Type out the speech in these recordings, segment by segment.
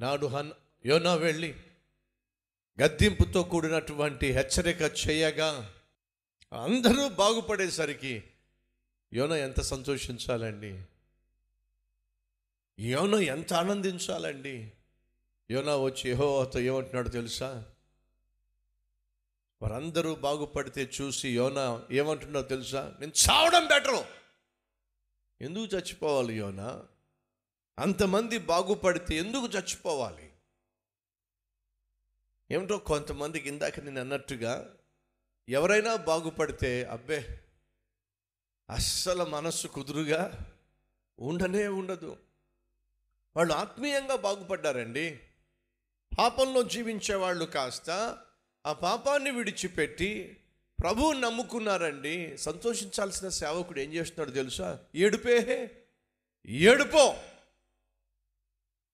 ఆనాడు హన్ యోనా వెళ్ళి గద్దింపుతో కూడినటువంటి హెచ్చరిక చేయగా అందరూ బాగుపడేసరికి యోన ఎంత సంతోషించాలండి? యోన ఎంత ఆనందించాలండి? యోన వచ్చి యెహోవాతో ఏమంటున్నాడు తెలుసా? వారందరూ బాగుపడితే చూసి యోనా ఏమంటున్నాడో తెలుసా? నేను చావడం బెటరు. ఎందుకు చచ్చిపోవాలి యోనా? అంతమంది బాగుపడితే ఎందుకు చచ్చిపోవాలి? ఏమిటో కొంతమందికి ఇందాక నేను అన్నట్టుగా ఎవరైనా బాగుపడితే అబ్బే అస్సలు మనస్సు కుదురుగా ఉండనే ఉండదు. వాళ్ళు ఆత్మీయంగా బాగుపడ్డారండి. పాపంలో జీవించే వాళ్ళు కాస్త ఆ పాపాన్ని విడిచిపెట్టి ప్రభువు నమ్ముకున్నారండి. సంతోషించాల్సిన సేవకుడు ఏం చేస్తున్నాడు తెలుసా? ఏడుపే ఏడుపో!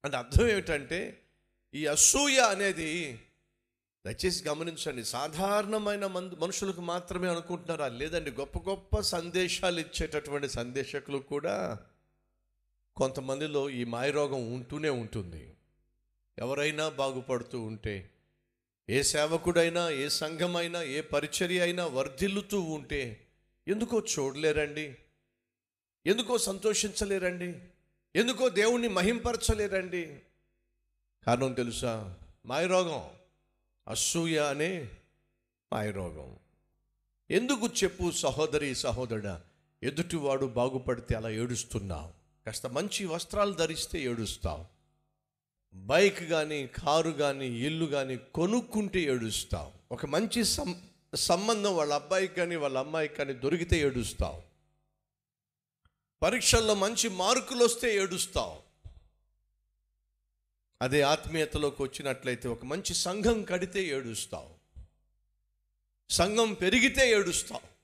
అంటే అర్థం ఏమిటంటే ఈ అసూయ అనేది దయచేసి గమనించండి. సాధారణమైన మంది మనుషులకు మాత్రమే అనుకుంటున్నారా? లేదండి గొప్ప గొప్ప సందేశాలు ఇచ్చేటటువంటి సందేశకులు కూడా కొంతమందిలో ఈ మాయరోగం ఉంటూనే ఉంటుంది. ఎవరైనా బాగుపడుతూ ఉంటే ఏ సేవకుడైనా ఏ సంఘమైనా ఏ పరిచర్య అయినా వర్ధిల్లుతూ ఉంటే ఎందుకో చూడలేరండి. ఎందుకో సంతోషించలేరండి. ఎందుకో దేవుణ్ణి మహింపరచలేరండి కారణం తెలుసా? మాయరోగం. అసూయ అనే మాయరోగం. ఎందుకు చెప్పు సహోదరి సహోదరుడా? ఎదుటివాడు బాగుపడితే అలా ఏడుస్తున్నావు. కాస్త మంచి వస్త్రాలు ధరిస్తే ఏడుస్తావు. బైక్ కానీ కారు కానీ ఇల్లు కానీ కొనుక్కుంటే ఏడుస్తావు. ఒక మంచి సం సంబంధం వాళ్ళ అబ్బాయికి కానీ వాళ్ళ అమ్మాయికి కానీ దొరికితే ఏడుస్తావు. పరీక్షల్లో మంచి మార్కులు వస్తే ఏడుస్తావు అదే ఆత్మీయతలోకి వచ్చినట్లయితే ఒక మంచి సంఘం కడితే ఏడుస్తావు సంఘం పెరిగితే ఏడుస్తావు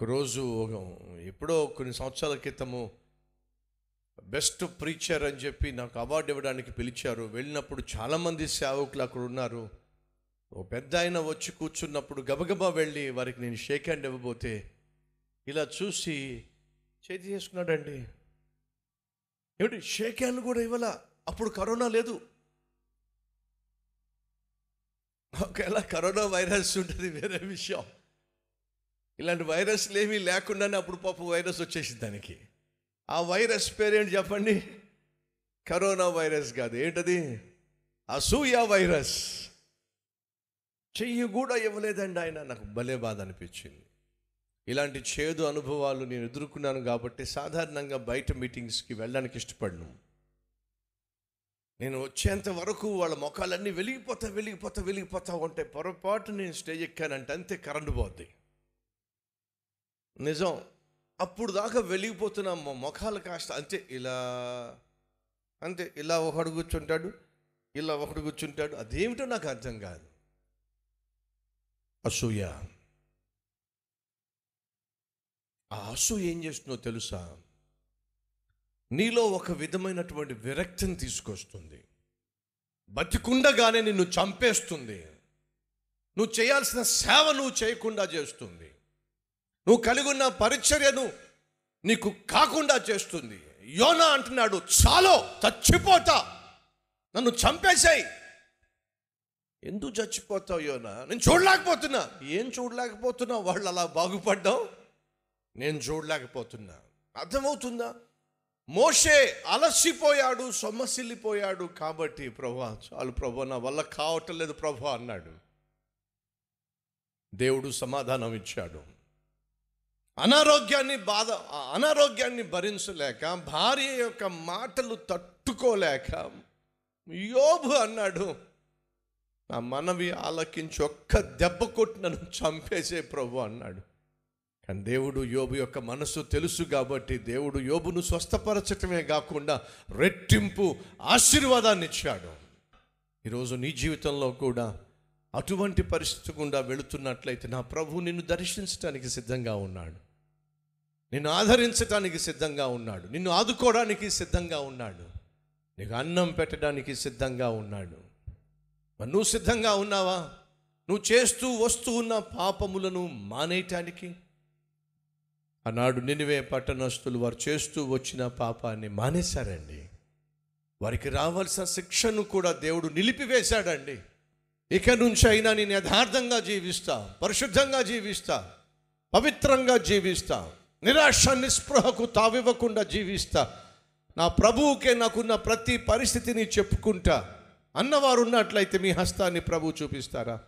ఒకరోజు ఒక ఎప్పుడో కొన్ని సంవత్సరాల క్రితము బెస్ట్ ప్రీచర్ అని చెప్పి నాకు అవార్డు ఇవ్వడానికి పిలిచారు. వెళ్ళినప్పుడు చాలామంది సేవకులు అక్కడ ఉన్నారు. ఓ పెద్ద ఆయన వచ్చి కూర్చున్నప్పుడు గబగబా వెళ్ళి వారికి నేను షేక్ హ్యాండ్ ఇవ్వబోతే ఇలా చూసి చేతి చేసుకున్నాడండి. ఏమిటి షేక్ హ్యాండ్ కూడా ఇవ్వాల? అప్పుడు కరోనా లేదు. ఒకవేళ కరోనా వైరస్ ఉంటుంది వేరే విషయం. ఇలాంటి వైరస్లు ఏమీ లేకుండానే అప్పుడు పాప వైరస్ వచ్చేసింది దానికి. ఆ వైరస్ పేరేంటి చెప్పండి? కరోనా వైరస్ కాదు. ఏంటది? అసూయ వైరస్. చెయ్యి కూడా ఇవ్వలేదండి ఆయన. నాకు భలే బాధ అనిపించింది. ఇలాంటి చేదు అనుభవాలు నేను ఎదుర్కొన్నాను కాబట్టి సాధారణంగా బయట మీటింగ్స్కి వెళ్ళడానికి ఇష్టపడను. నేను వచ్చేంత వరకు వాళ్ళ ముఖాలన్నీ వెలిగిపోతా వెలిగిపోతా వెలిగిపోతా ఉంటే పొరపాటు నేను స్టేజ్ ఎక్కానంటే అంతే కరెంటు పోద్ది. నిజం. అప్పుడు దాకా వెలిగిపోతున్న ముఖాలు కాస్త అంతే ఇలా అంతే ఇలా ఒకడు కూర్చుంటాడు ఇలా ఒకడు కూర్చుంటాడు. అదేమిటో నాకు అర్థం కాదు. అసూయ. ఆ అసూయ ఏం చేస్తుందో తెలుసా? నీలో ఒక విధమైనటువంటి విరక్తిని తీసుకొస్తుంది. బతికుండగానే నిన్ను చంపేస్తుంది. నువ్వు చేయాల్సిన సేవ నువ్వు చేయకుండా చేస్తుంది. నువ్వు కలిగి ఉన్న పరిచర్యను నీకు కాకుండా చేస్తుంది. యోనా అంటున్నాడు చాలో చచ్చిపోతా. నన్ను చంపేశాయి ఎందుకు చచ్చిపోతావు యోనా? నేను చూడలేకపోతున్నా. ఏం చూడలేకపోతున్నావు? వాళ్ళు అలా బాగుపడ్డావు? నేను చూడలేకపోతున్నా. అర్థమవుతుందా? మోషే అలసిపోయాడు సొమ్మసిల్లిపోయాడు కాబట్టి ప్రభా చాలు ప్రభా నా వల్ల కావటం లేదు ప్రభా అన్నాడు. దేవుడు సమాధానం ఇచ్చాడు. అనారోగ్యాన్ని బాధ అనారోగ్యాన్ని భరించలేక భార్య యొక్క మాటలు తట్టుకోలేక యోబు అన్నాడు నా మనవి ఆలకించి ఒక్క దెబ్బ కొట్టి నన్ను చంపేసే ప్రభు అన్నాడు. కానీ దేవుడు యోబు యొక్క మనసు తెలుసు కాబట్టి దేవుడు యోబును స్వస్థపరచటమే కాకుండా రెట్టింపు ఆశీర్వాదాన్ని ఇచ్చాడు. ఈరోజు నీ జీవితంలో కూడా అటువంటి పరిస్థితి గుండా వెళుతున్నట్లయితే నా ప్రభు నిన్ను దర్శించడానికి సిద్ధంగా ఉన్నాడు. నిన్ను ఆదరించడానికి సిద్ధంగా ఉన్నాడు. నిన్ను ఆదుకోవడానికి సిద్ధంగా ఉన్నాడు. నీకు అన్నం పెట్టడానికి సిద్ధంగా ఉన్నాడు. మరి నువ్వు సిద్ధంగా ఉన్నావా? నువ్వు చేస్తూ వస్తూ ఉన్న పాపములను మానేయటానికి ఆనాడు నినివే పట్టణస్తులు వారు చేస్తూ వచ్చిన పాపాన్ని మానేశారండి. వారికి రావాల్సిన శిక్షను కూడా దేవుడు నిలిపివేశాడండి. ఇక నుంచి అయినా నేను యథార్థంగా జీవిస్తా పరిశుద్ధంగా జీవిస్తా పవిత్రంగా జీవిస్తా నిరాశ నిస్పృహకు తావివ్వకుండా జీవిస్తా. నా ప్రభువుకే నాకున్న ప్రతి పరిస్థితిని చెప్పుకుంటా. అన్నవారు ఉన్నట్లయితే మీ హస్తాన్ని ప్రభు చూపిస్తారా?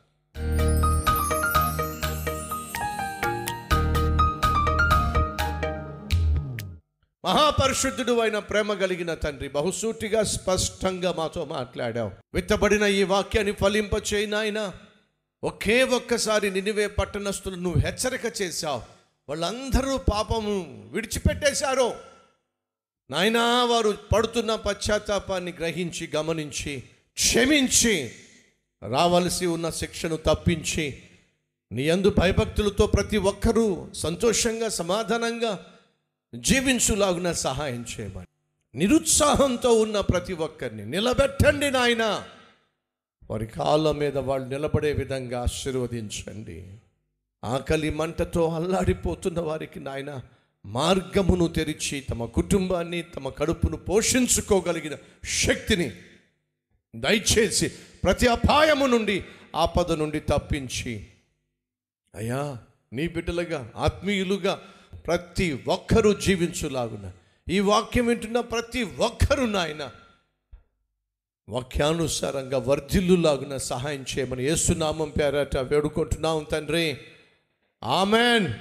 మహాపరిశుద్ధుడు అయిన ప్రేమ కలిగిన తండ్రి బహుసూటిగా స్పష్టంగా మాతో మాట్లాడావు. విత్తబడిన ఈ వాక్యాన్ని ఫలింప నాయన. ఒకే ఒక్కసారి నినివే పట్టణస్తులు నువ్వు హెచ్చరిక చేశావు. వాళ్ళందరూ పాపము విడిచిపెట్టేశారు. నాయనా వారు పడుతున్న పశ్చాత్తాపాన్ని గ్రహించి గమనించి క్షమించి రావలసి ఉన్న శిక్షను తప్పించి నీ అందు భయభక్తులతో ప్రతి ఒక్కరూ సంతోషంగా సమాధానంగా జీవించులాగున సహాయం చేయమని. నిరుత్సాహంతో ఉన్న ప్రతి ఒక్కరిని నిలబెట్టండి నాయన. వారి కాళ్ళ మీద వాళ్ళు నిలబడే విధంగా ఆశీర్వదించండి. ఆకలి మంటతో అల్లాడిపోతున్న వారికి నాయన మార్గమును తెరిచి తమ కుటుంబాన్ని తమ కడుపును పోషించుకోగలిగిన శక్తిని దయచేసి ప్రతి అపాయము నుండి ఆపద నుండి తప్పించి. అయ్యా నీ బిడ్డలుగా ఆత్మీయులుగా ప్రతి ఒక్కరూ జీవించులాగున. ఈ వాక్యం వింటున్న ప్రతి ఒక్కరూ నాయన వాక్యానుసారంగా వర్ధిల్లులాగున సహాయం చేయమని ఏసునామం పేరట వేడుకుంటున్నాం తండ్రి. ఆమెన్.